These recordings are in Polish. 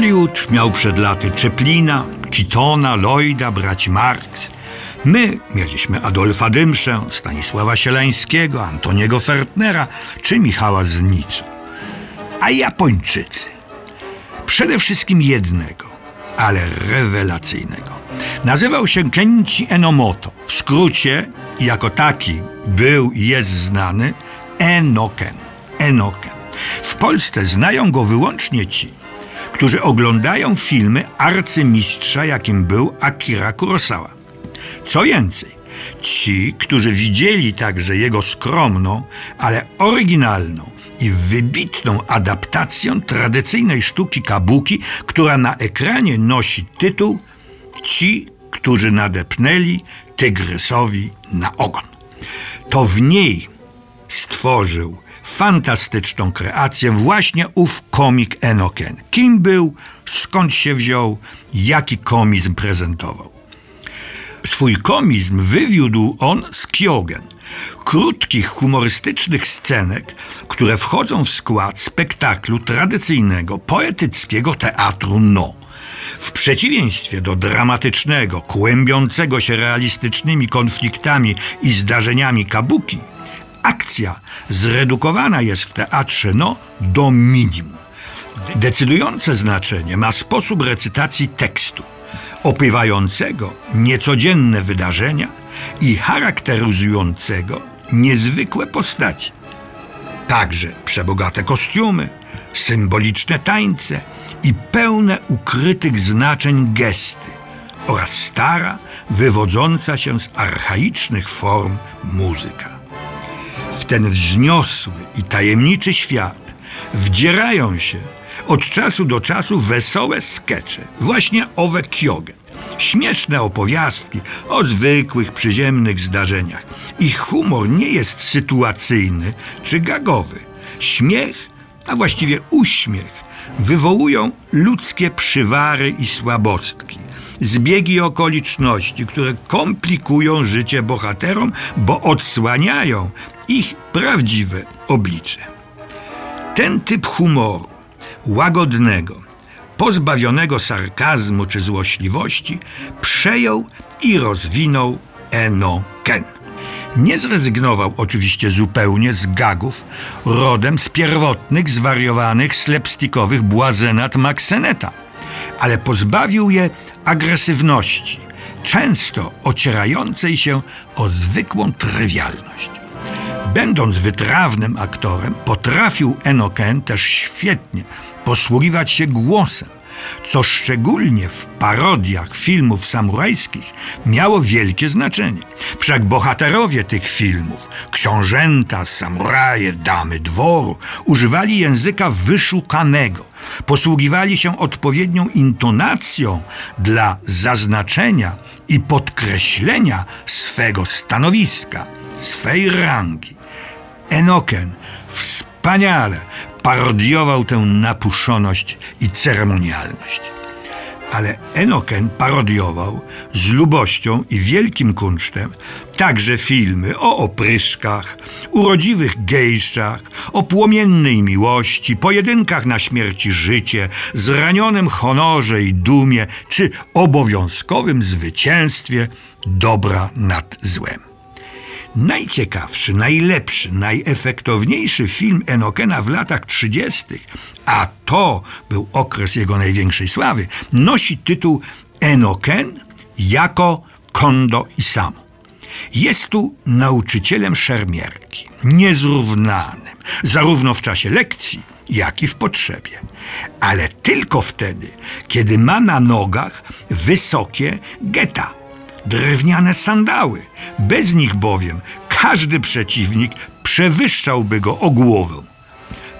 Hollywood miał przed laty Czeplina, Kitona, Lloyda, braci Marx. My mieliśmy Adolfa Dymszę, Stanisława Sielańskiego, Antoniego Fertnera czy Michała Znicza. A Japończycy przede wszystkim jednego, ale rewelacyjnego. Nazywał się Kenji Enomoto. W skrócie, jako taki był i jest znany Enoken. Enoken. W Polsce znają go wyłącznie ci, którzy oglądają filmy arcymistrza, jakim był Akira Kurosawa. Co więcej, ci, którzy widzieli także jego skromną, ale oryginalną i wybitną adaptację tradycyjnej sztuki kabuki, która na ekranie nosi tytuł Ci, którzy nadepnęli tygrysowi na ogon. To w niej stworzył fantastyczną kreację właśnie ów komik Enoken. Kim był, skąd się wziął, jaki komizm prezentował. Swój komizm wywiódł on z Kyogen, krótkich, humorystycznych scenek, które wchodzą w skład spektaklu tradycyjnego, poetyckiego teatru No. W przeciwieństwie do dramatycznego, kłębiącego się realistycznymi konfliktami i zdarzeniami kabuki, akcja zredukowana jest w teatrze No do minimum. Decydujące znaczenie ma sposób recytacji tekstu, opywającego niecodzienne wydarzenia i charakteryzującego niezwykłe postaci. Także przebogate kostiumy, symboliczne tańce i pełne ukrytych znaczeń gesty oraz stara, wywodząca się z archaicznych form muzyka. W ten wzniosły i tajemniczy świat wdzierają się od czasu do czasu wesołe skecze, właśnie owe kioge. Śmieszne opowiastki o zwykłych, przyziemnych zdarzeniach. Ich humor nie jest sytuacyjny czy gagowy. Śmiech, a właściwie uśmiech, wywołują ludzkie przywary i słabostki. Zbiegi okoliczności, które komplikują życie bohaterom, bo odsłaniają ich prawdziwe oblicze. Ten typ humoru, łagodnego, pozbawionego sarkazmu czy złośliwości, przejął i rozwinął Eno Ken. Nie zrezygnował oczywiście zupełnie z gagów rodem z pierwotnych, zwariowanych, slapstickowych błazenat Maxeneta, ale pozbawił je agresywności, często ocierającej się o zwykłą trywialność. Będąc wytrawnym aktorem, potrafił Enoken też świetnie posługiwać się głosem, co szczególnie w parodiach filmów samurajskich miało wielkie znaczenie. Wszak bohaterowie tych filmów, książęta, samuraje, damy dworu, używali języka wyszukanego, posługiwali się odpowiednią intonacją dla zaznaczenia i podkreślenia swego stanowiska, swej rangi. Enoken wspaniale parodiował tę napuszoność i ceremonialność. Ale Enoken parodiował z lubością i wielkim kunsztem także filmy o opryszkach, urodziwych gejszczach, o płomiennej miłości, pojedynkach na śmierć i życie, zranionym honorze i dumie, czy obowiązkowym zwycięstwie dobra nad złem. Najciekawszy, najlepszy, najefektowniejszy film Enokena w latach 30., a to był okres jego największej sławy, nosi tytuł Enoken jako Kondo i Samo. Jest tu nauczycielem szermierki, niezrównanym, zarówno w czasie lekcji, jak i w potrzebie. Ale tylko wtedy, kiedy ma na nogach wysokie geta, drewniane sandały. Bez nich bowiem każdy przeciwnik przewyższałby go o głowę.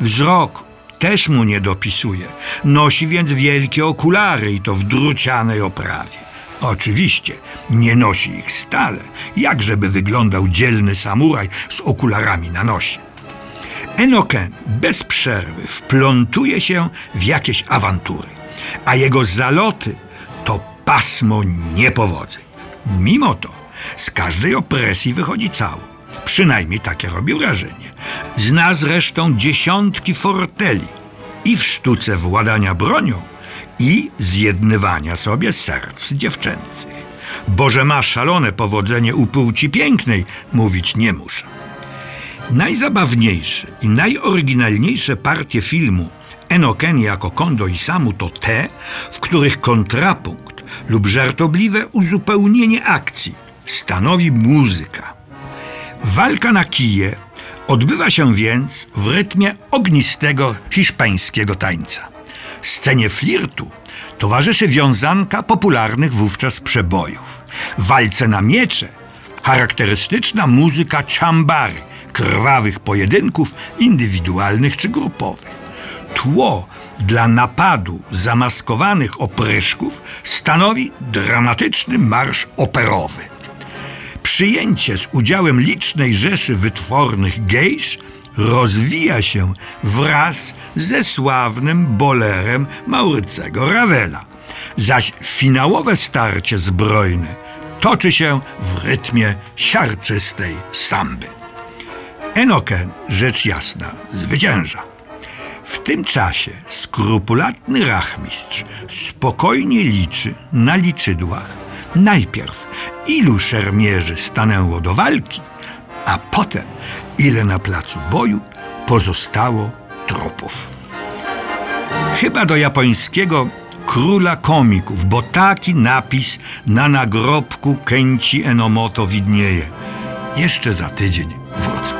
Wzrok też mu nie dopisuje. Nosi więc wielkie okulary i to w drucianej oprawie. Oczywiście nie nosi ich stale, jak żeby wyglądał dzielny samuraj z okularami na nosie. Enoken bez przerwy wplątuje się w jakieś awantury, a jego zaloty to pasmo niepowodzeń. Mimo to z każdej opresji wychodzi cało. Przynajmniej takie robi wrażenie. Zna zresztą dziesiątki forteli i w sztuce władania bronią, i zjednywania sobie serc dziewczęcych. Bo że ma szalone powodzenie u płci pięknej, mówić nie muszę. Najzabawniejsze i najoryginalniejsze partie filmu Enoken jako Kondo i Samu to te, w których kontrapunkt lub żartobliwe uzupełnienie akcji stanowi muzyka. Walka na kije odbywa się więc w rytmie ognistego hiszpańskiego tańca. Scenie flirtu towarzyszy wiązanka popularnych wówczas przebojów. Walce na miecze charakterystyczna muzyka chambary, krwawych pojedynków indywidualnych czy grupowych. Tło dla napadu zamaskowanych opryszków stanowi dramatyczny marsz operowy. Przyjęcie z udziałem licznej rzeszy wytwornych gejsz rozwija się wraz ze sławnym bolerem Maurycego Ravela, zaś finałowe starcie zbrojne toczy się w rytmie siarczystej samby. Enoken, rzecz jasna, zwycięża. W tym czasie skrupulatny rachmistrz spokojnie liczy na liczydłach najpierw ilu szermierzy stanęło do walki, a potem ile na placu boju pozostało trupów. Chyba do japońskiego króla komików, bo taki napis na nagrobku Kęci Enomoto widnieje. Jeszcze za tydzień wrócę.